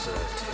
deserved.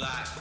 Black.